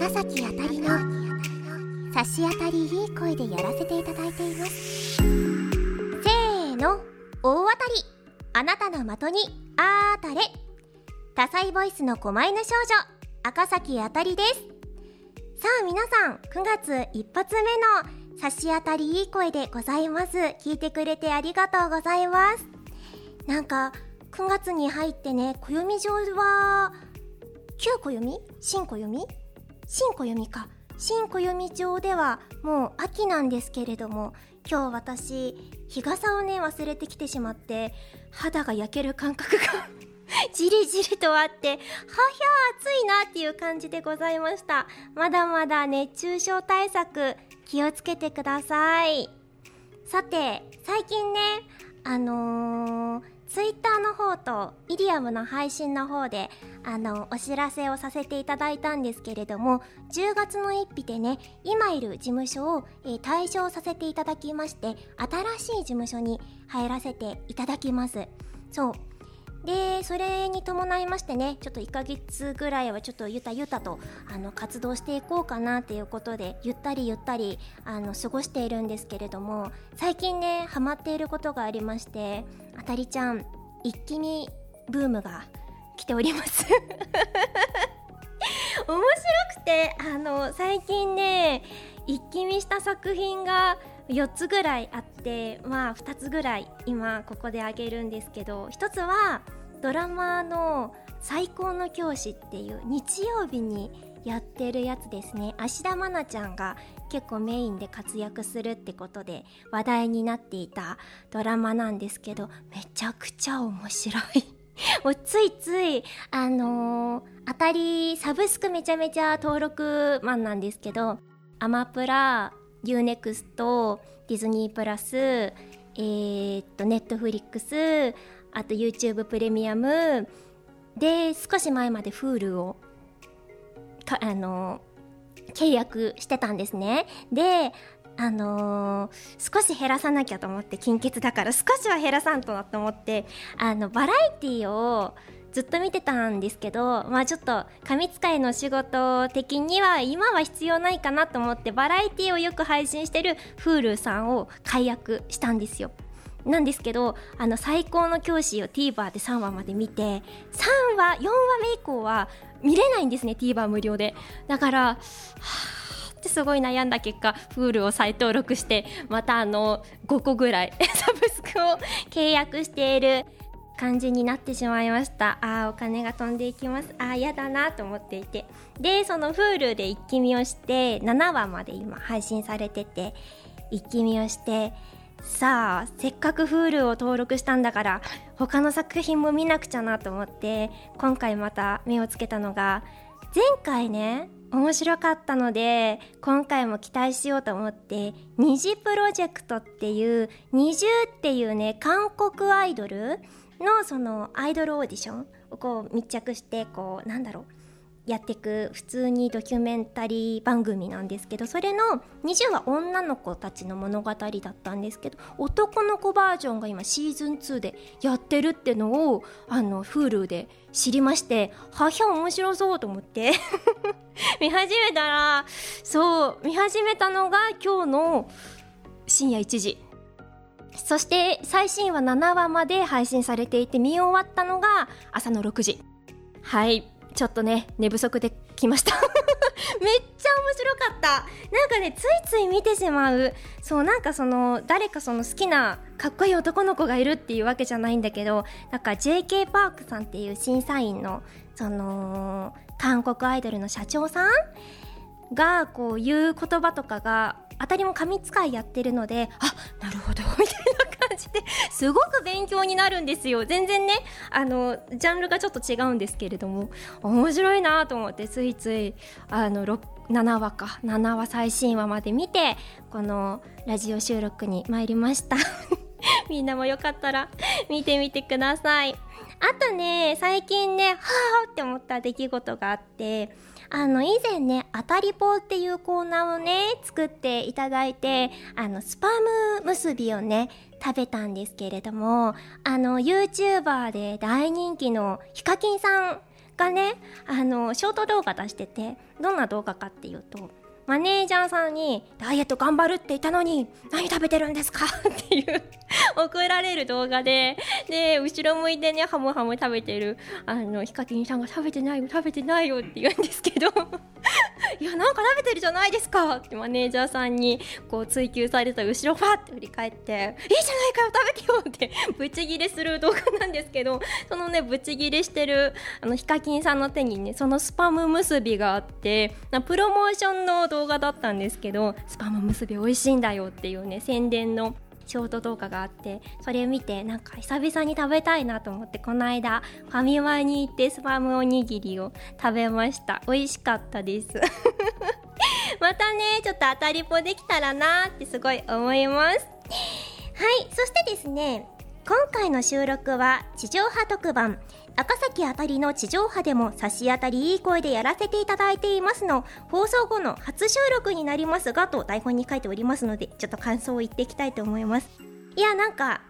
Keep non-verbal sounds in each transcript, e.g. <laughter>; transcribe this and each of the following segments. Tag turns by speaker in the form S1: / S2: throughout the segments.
S1: 赤崎あたりの差し当たりいい声でやらせていただいています。せーの大当たりあなたの的にあーたれ。多彩ボイスの狛犬少女赤崎あたりです。さあ皆さん9月一発目の差し当たりいい声でございます。聞いてくれてありがとうございます。なんか9月に入ってね暦上は旧暦？新暦？新暦か。新暦上ではもう秋なんですけれども今日私日傘をね忘れてきてしまって肌が焼ける感覚が <laughs> じりじりとあってはひゃ暑いなっていう感じでございました。まだまだ熱中症対策気をつけてください。さて最近ねあのーツイッターの方とイディアムの配信の方であのお知らせをさせていただいたんですけれども10月の1日でね今いる事務所を、えー、退所させていただきまして新しい事務所に入らせていただきます。そうでそれに伴いましてねちょっと1ヶ月ぐらいはちょっとゆたゆたとあの活動していこうかなっていうことでゆったりゆったりあの過ごしているんですけれども最近ねハマっていることがありましてあたりちゃん一気にブームが来ております。<laughs> 面白くてあの最近ね一気見した作品が4つぐらいあってまあ2つぐらい今ここであげるんですけど1つはドラマの「最高の教師」っていう日曜日にやってるやつですね。芦田愛菜ちゃんが結構メインで活躍するってことで話題になっていたドラマなんですけどめちゃくちゃ面白い。<laughs> もうついついあのー、当たりサブスクめちゃめちゃ登録マンなんですけどアマプラ UNEXT ディズニープラスえー、っとネットフリックスあと YouTube プレミアム。で少し前まで Hulu をかあの契約してたんですね。であのー、少し減らさなきゃと思って金欠だから少しは減らさんとなと思ってあのバラエティーをずっと見てたんですけどまあちょっと神使いの仕事的には今は必要ないかなと思ってバラエティをよく配信してる Hulu さんを解約したんですよ。なんですけどあの最高の教師を TVer で3話まで見て3話4話目以降は見れないんですね TVer 無料で。だからはーってすごい悩んだ結果 Hulu を再登録してまたあの5個ぐらいサブスクを契約している感じになってしまいました。あーお金が飛んでいきます。あー嫌だなと思っていて。でその Hulu で一気見をして7話まで今配信されてて一気見をしてさあせっかく Hulu を登録したんだから他の作品も見なくちゃなと思って今回また目をつけたのが前回ね面白かったので今回も期待しようと思って二次プロジェクトっていう二重っていうね韓国アイドルのそのアイドルオーディションをこう密着してこうなんだろうやっていく普通にドキュメンタリー番組なんですけどそれの20は女の子たちの物語だったんですけど男の子バージョンが今シーズン2でやってるってのをあの Hulu で知りましてはひゃ面白そうと思って。<laughs> 見始めたらそう見始めたのが今日の深夜1時。そして最新話7話まで配信されていて見終わったのが朝の6時。はい。ちょっとね寝不足で来ました。<laughs> めっちゃ面白かった。なんかねついつい見てしまう。そうなんかその誰かその好きなかっこいい男の子がいるっていうわけじゃないんだけどなんか JK パークさんっていう審査員のその韓国アイドルの社長さんがこう言う言葉とかが当たりも神使いやってるのであなるほどみたいじですごく勉強になるんですよ。全然ねあのジャンルがちょっと違うんですけれども面白いなと思ってついついあの7話か7話最新話まで見てこのラジオ収録に参りました。<laughs> みんなもよかったら見てみてください。あとね最近ねはあって思った出来事があってあの以前ね「当たりぽ」っていうコーナーをね作っていただいてあのスパム結びをね食べたんですけれどもあの YouTuber で大人気のヒカキンさんがねあのショート動画出しててどんな動画かっていうとマネージャーさんに「ダイエット頑張るって言ったのに何食べてるんですか? <laughs>」っていう送られる動画でで後ろ向いてねハムハム食べてるあのヒカキンさんが「食べてないよ食べてないよ」って言うんですけど <laughs> いやなんか食べてるじゃないですか。ってマネージャーさんにこう追求された後ろファって振り返って「いいじゃないかよ食べてよ」って <laughs> ブチギレする動画なんですけどそのねブチギレしてるあのヒカキンさんの手にねそのスパム結びがあってなプロモーションの動画だったんですけどスパム結び美味しいんだよっていうね宣伝のショート動画があってそれ見てなんか久々に食べたいなと思ってこの間ファミマに行ってスパムおにぎりを食べました。美味しかったです。<laughs> またねちょっと当たりぽできたらなってすごい思います。はいそしてですね今回の収録は地上波特番赤崎あたりの地上波でも差し当たりいい声でやらせていただいていますの放送後の初収録になりますがと台本に書いておりますのでちょっと感想を言っていきたいと思います。いやなんか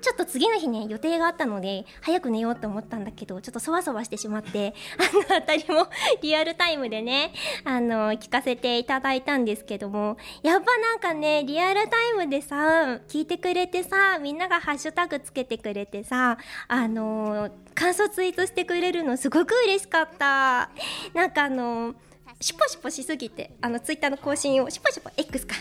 S1: ちょっと次の日ね予定があったので早く寝ようと思ったんだけどちょっとそわそわしてしまって <laughs> あのあたりも <laughs> リアルタイムでねあの聞かせていただいたんですけどもやっぱなんかねリアルタイムでさ聞いてくれてさみんながハッシュタグつけてくれてさあの感想ツイートしてくれるのすごく嬉しかった。なんかあのシュポシュポしすぎてあのツイッターの更新をシュポシュポ X か。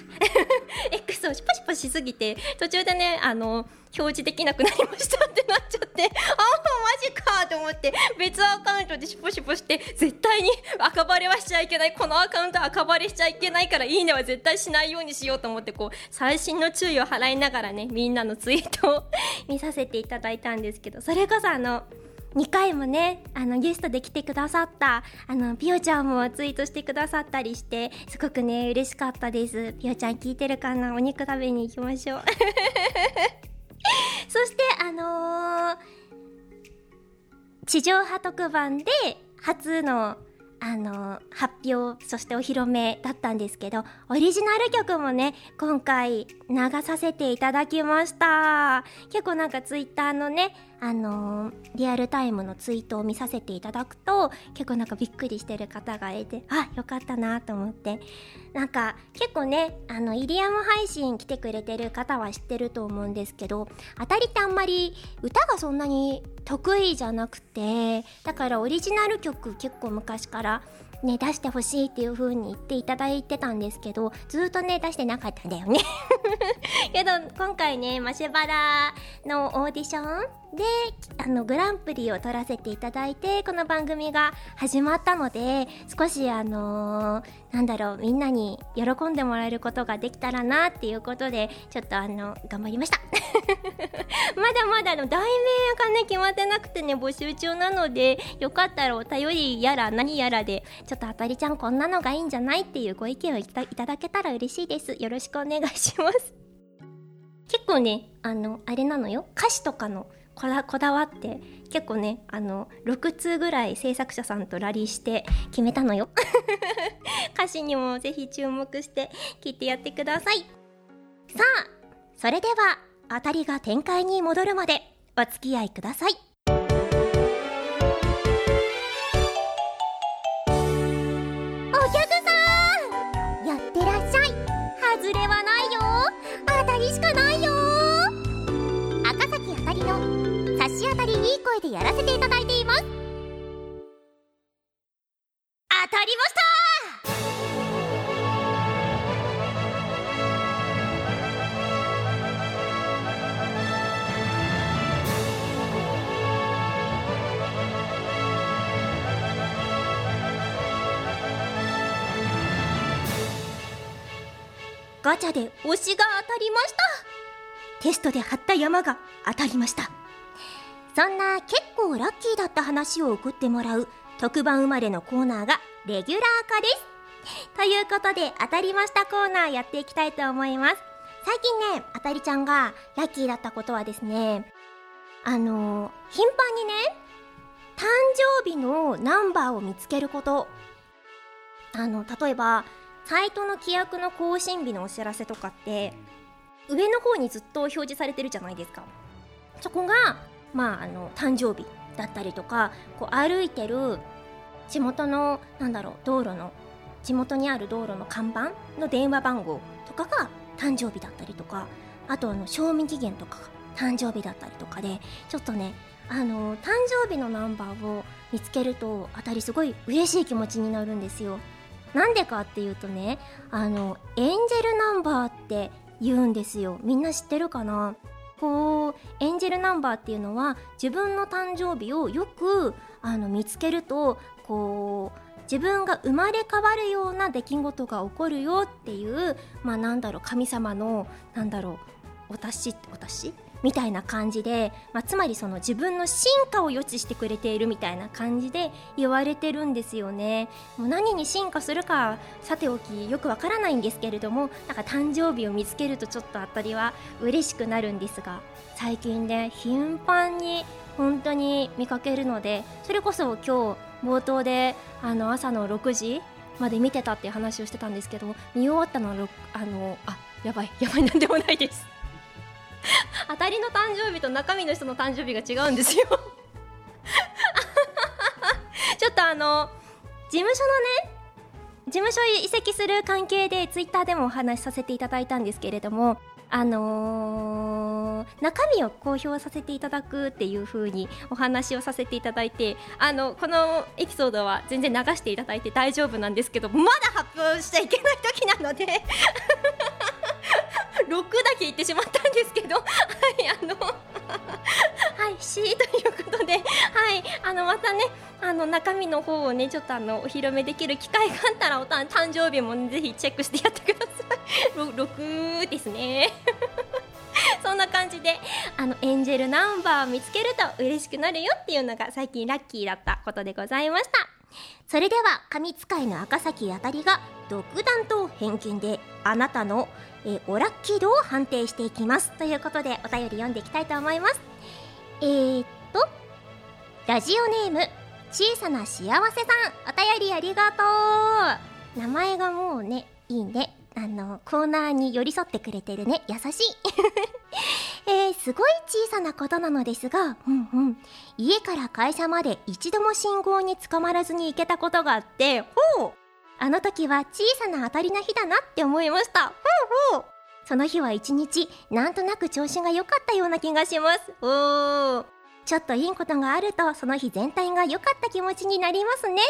S1: <laughs> X をシュポシュポしすぎて途中でねあの表示できなくなりましたってなっちゃって <laughs> ああマジかと思って別アカウントでシュポシュポして絶対に <laughs> 赤バレはしちゃいけない。このアカウント赤バレしちゃいけないからいいねは絶対しないようにしようと思ってこう最新の注意を払いながらねみんなのツイートを見させていただいたんですけどそれこそあの2回もねあのゲストで来てくださったあのピオちゃんもツイートしてくださったりしてすごくね嬉しかったです。ピオちゃん聞いてるかな？お肉食べに行きましょう。<laughs> そしてあのー、地上波特番で初のあの発表そしてお披露目だったんですけどオリジナル曲もね今回流させていただきました。結構なんかツイッターのねあのー、リアルタイムのツイートを見させていただくと結構なんかびっくりしてる方がいてあよかったなと思って。なんか結構ねあのイリアム配信来てくれてる方は知ってると思うんですけど当たりってあんまり歌がそんなに得意じゃなくてだからオリジナル曲結構昔からね、出してほしいっていう風に言っていただいてたんですけど、ずっとね、出してなかったんだよね。<laughs> けど、今回ね、マシュバラのオーディションで、あの、グランプリを取らせていただいて、この番組が始まったので、少しあのー、なんだろう、みんなに喜んでもらえることができたらなっていうことで、ちょっとあの、頑張りました。<laughs> まだまだの題名がね、決まってなくてね、募集中なので、よかったらお便りやら何やらで、ちょっとあたりちゃんこんなのがいいんじゃないっていうご意見をいただけたら嬉しいです。よろしくお願いします。<laughs> 結構ね、あの、あれなのよ。歌詞とかのこだこだわって結構ねあの6通ぐらい制作者さんとラリーして決めたのよ <laughs> 歌詞にもぜひ注目して聞いてやってくださいさあそれでは当たりが展開に戻るまでお付き合いください当たりいい声でやらせていただいています当たりました。ガチャで推しが当たりました。テストで貼った山が当たりました。そんな結構ラッキーだった話を送ってもらう特番生まれのコーナーがレギュラー化です。ということで当たりましたコーナーやっていきたいと思います。最近ね、あたりちゃんがラッキーだったことはですね、あのー、頻繁にね、誕生日のナンバーを見つけること。あの、例えば、サイトの規約の更新日のお知らせとかって、上の方にずっと表示されてるじゃないですか。そこが、まあ、あの誕生日だったりとかこう歩いてる地元のなんだろう道路の地元にある道路の看板の電話番号とかが誕生日だったりとかあとあの賞味期限とかが誕生日だったりとかでちょっとねあの誕生日のナンバーを見つけると当たりすごい嬉しい気持ちになるんですよ。なんでかっていうとねあのエンジェルナンバーって言うんですよ。みんな知ってるかな？こうエンジェルナンバーっていうのは自分の誕生日をよくあの見つけるとこう自分が生まれ変わるような出来事が起こるよっていうまあなんだろう神様のなんだろうお達しお達し？みたいな感じで、まあ、つまりその自分の進化を予知してくれているみたいな感じで言われてるんですよね。もう何に進化するかさておきよくわからないんですけれどもなんか誕生日を見つけるとちょっと当たりは嬉しくなるんですが最近ね頻繁に本当に見かけるのでそれこそ今日冒頭であの朝の6時まで見てたっていう話をしてたんですけど見終わったのはあのあやばいやばいなんでもないです。<laughs> 当たりの誕生日と中身の人の誕生日が違うんですよ。<laughs> ちょっとあの事務所のね事務所移籍する関係でツイッターでもお話しさせていただいたんですけれどもあのー、中身を公表させていただくっていう風にお話をさせていただいてあのこのエピソードは全然流していただいて大丈夫なんですけどまだ発表しちゃいけない時なので。<laughs> 6だけ言ってしまったんですけど <laughs> はいあの <laughs> はい C ということではいあのまたねあの中身の方をねちょっとあのお披露目できる機会があったらお誕生日も、ね、ぜひチェックしてやってください。<laughs> 6ですね。そんな感じであのエンジェルナンバーを見つけると嬉しくなるよっていうのが最近ラッキーだったことでございました。それでは神使いの赤崎あたりが独断と偏見であなたのえオラッキー度を判定していきますということでお便り読んでいきたいと思います。えー、っとラジオネーム小さな幸せさん。お便りありがとう。名前がもうねいいね。あのコーナーに寄り添ってくれてるね。優しい。<laughs> えー、すごい小さなことなのですが、うんうん、家から会社まで一度も信号に捕まらずに行けたことがあってほう。あの時は小さな当たりな日だなって思いました。ほうほう。その日は一日なんとなく調子が良かったような気がします。おーちょっといいことがあるとその日全体が良かった気持ちになりますね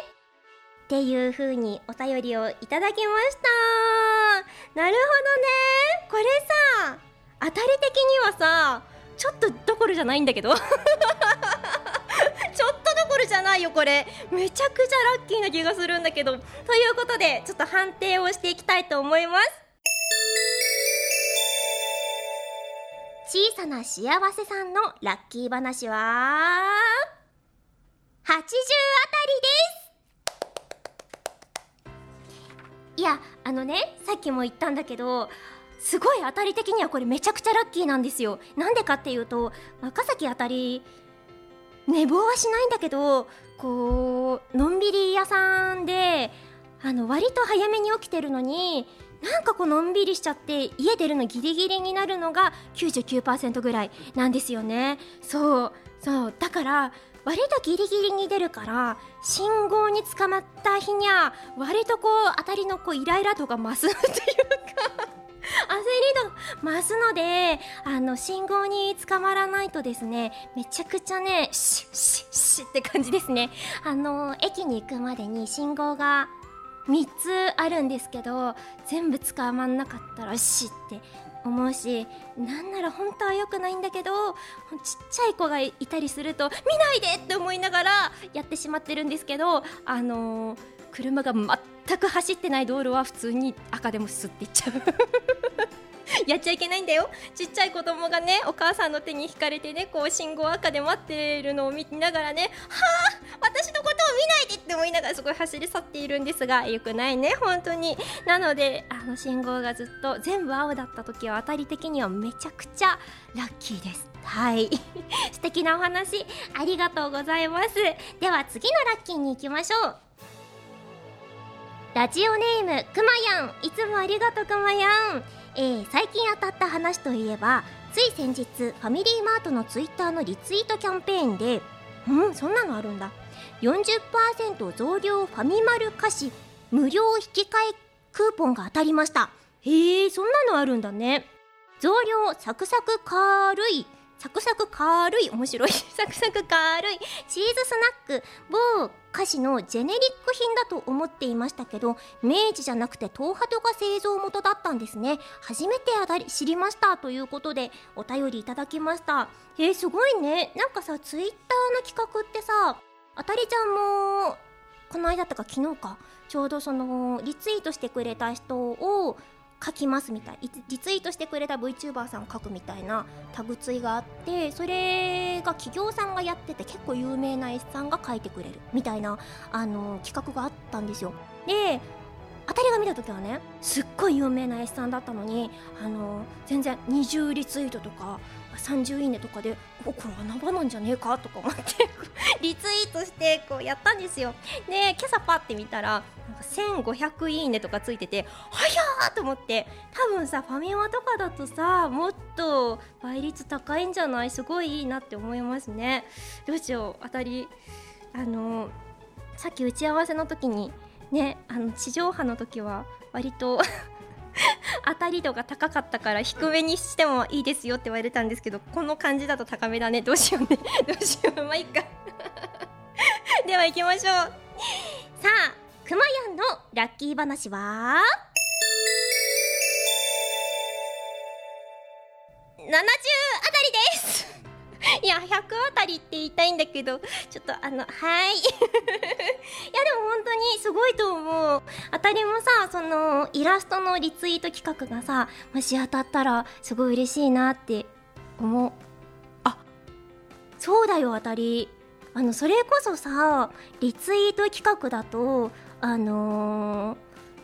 S1: っていう風にお便りをいただきました。なるほどね。これさ当たり的にはさちょっとどころじゃないんだけど。<laughs> ちょっとどころじゃないよこれ。めちゃくちゃラッキーな気がするんだけど。ということでちょっと判定をしていきたいと思います。小さな幸せさんのラッキー話は80あたりです。いやあのねさっきも言ったんだけどすごい当たり的にはこれめちゃくちゃラッキーなんですよ。なんでかっていうと若崎あたり寝坊はしないんだけどこうのんびり屋さんであの割と早めに起きてるのになんかこうのんびりしちゃって家出るのギリギリになるのが99%ぐらいなんですよね。そう。そう。だから割とギリギリに出るから信号に捕まった日にゃ割とこう当たりのこうイライラ度が増すっていうか焦り度増すのであの信号に捕まらないとですねめちゃくちゃねシッシッシッって感じですね。あの駅に行くまでに信号が3つあるんですけど全部捕まんなかったらしって思うしなんなら本当は良くないんだけどちっちゃい子がいたりすると見ないでって思いながらやってしまってるんですけどあのー、車が全く走ってない道路は普通に赤でもすっていっちゃう。<laughs> やっちゃいけないんだよ。ちっちゃい子供がねお母さんの手に引かれてねこう信号赤で待っているのを見ながらねはあ私のことを見ないでって思いながらすごい走り去っているんですがよくないね本当に。なのであの信号がずっと全部青だった時は当たり的にはめちゃくちゃラッキーです。はい。<laughs> 素敵なお話ありがとうございます。では次のラッキーに行きましょう。ラジオネームくまやん。いつもありがとうくまやん。えー、最近当たった話といえばつい先日ファミリーマートのツイッターのリツイートキャンペーンでうんそんなのあるんだ。40%増量ファミマル菓子無料引き換えクーポンが当たりました。へえそんなのあるんだね。増量サクサク軽いサクサク軽い面白い。サクサク軽い <laughs> チーズスナック某菓子のジェネリック品だと思っていましたけど明治じゃなくて東ハトが製造元だったんですね。初めてあたり知りましたということでお便りいただきました。えー、すごいね。なんかさツイッターの企画ってさあたりちゃんもこの間とか昨日かちょうどそのリツイートしてくれた人を書きますみたい。リツイートしてくれた VTuber さんを書くみたいなタグツイがあってそれが企業さんがやってて結構有名な絵師さんが書いてくれるみたいなあの企画があったんですよ。で当たりが見た時はねすっごい有名な絵師さんだったのにあの全然20リツイートとか30いいねとかでおこれ穴場なんじゃねえかとか思って <laughs> リツイートしてこうやったんですよ。で今朝パッて見たらなんか1500いいねとかついててはやーと思って。多分さファミマとかだとさもっと倍率高いんじゃない？すごいいいなって思いますね。どうしよう。当たり。あのさっき打ち合わせの時にねあの地上波の時は割と <laughs> 当たり度が高かったから低めにしてもいいですよって言われたんですけどこの感じだと高めだね。どうしようね。<laughs> どうしよう。まあいいか。<laughs> では行きましょう。さあくまやんのラッキー話は？あたりです。<laughs> いや100あたりって言いたいんだけどちょっとあのはい。<laughs> いやでも本当にすごいと思う。当たりもさそのイラストのリツイート企画がさもし当たったらすごい嬉しいなって思う。あ。そうだよ当たり。あのそれこそさリツイート企画だとあのー、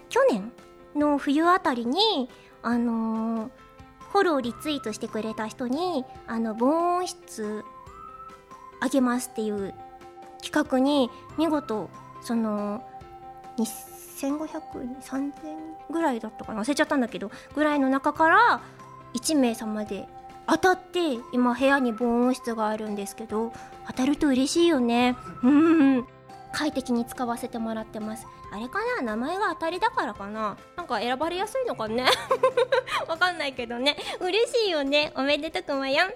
S1: 去年の冬あたりにあのーフォローリツイートしてくれた人にあの防音室あげますっていう企画に見事その2500 3000ぐらいだったかな？忘れちゃったんだけどぐらいの中から1名様で当たって今部屋に防音室があるんですけど当たると嬉しいよね。うん。快適に使わせてもらってます。あれかな？名前が当たりだからかな？なんか選ばれやすいのかね？<laughs> わかんないけどね。嬉しいよね。おめでとくまやん。さ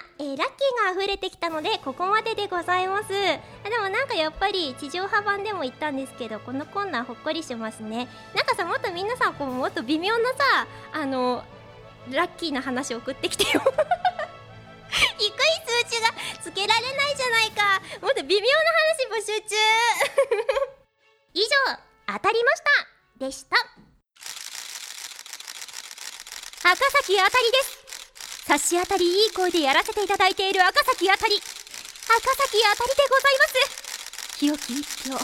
S1: あ、えー、ラッキーが溢れてきたのでここまででございます。でもなんかやっぱり地上波版でも言ったんですけどこのコーナーほっこりしますね。なんかさもっと皆さんこうもっと微妙なさあのラッキーな話送ってきてよ。<laughs> 低い数値がつけられないじゃないか。もっと微妙な話募集中。<laughs> 以上当たりましたでした。赤崎あたりです。差し当たりいい声でやらせていただいている赤崎あたり。赤崎あたりでございます。清き一票清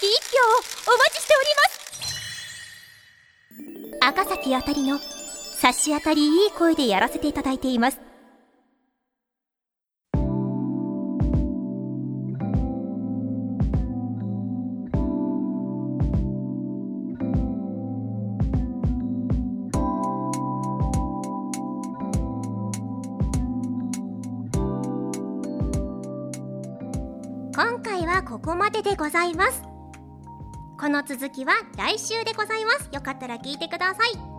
S1: き一票をお待ちしております。赤崎あたりの差し当たりいい声でやらせていただいています。こまででございます。この続きは来週でございます。よかったら聞いてください。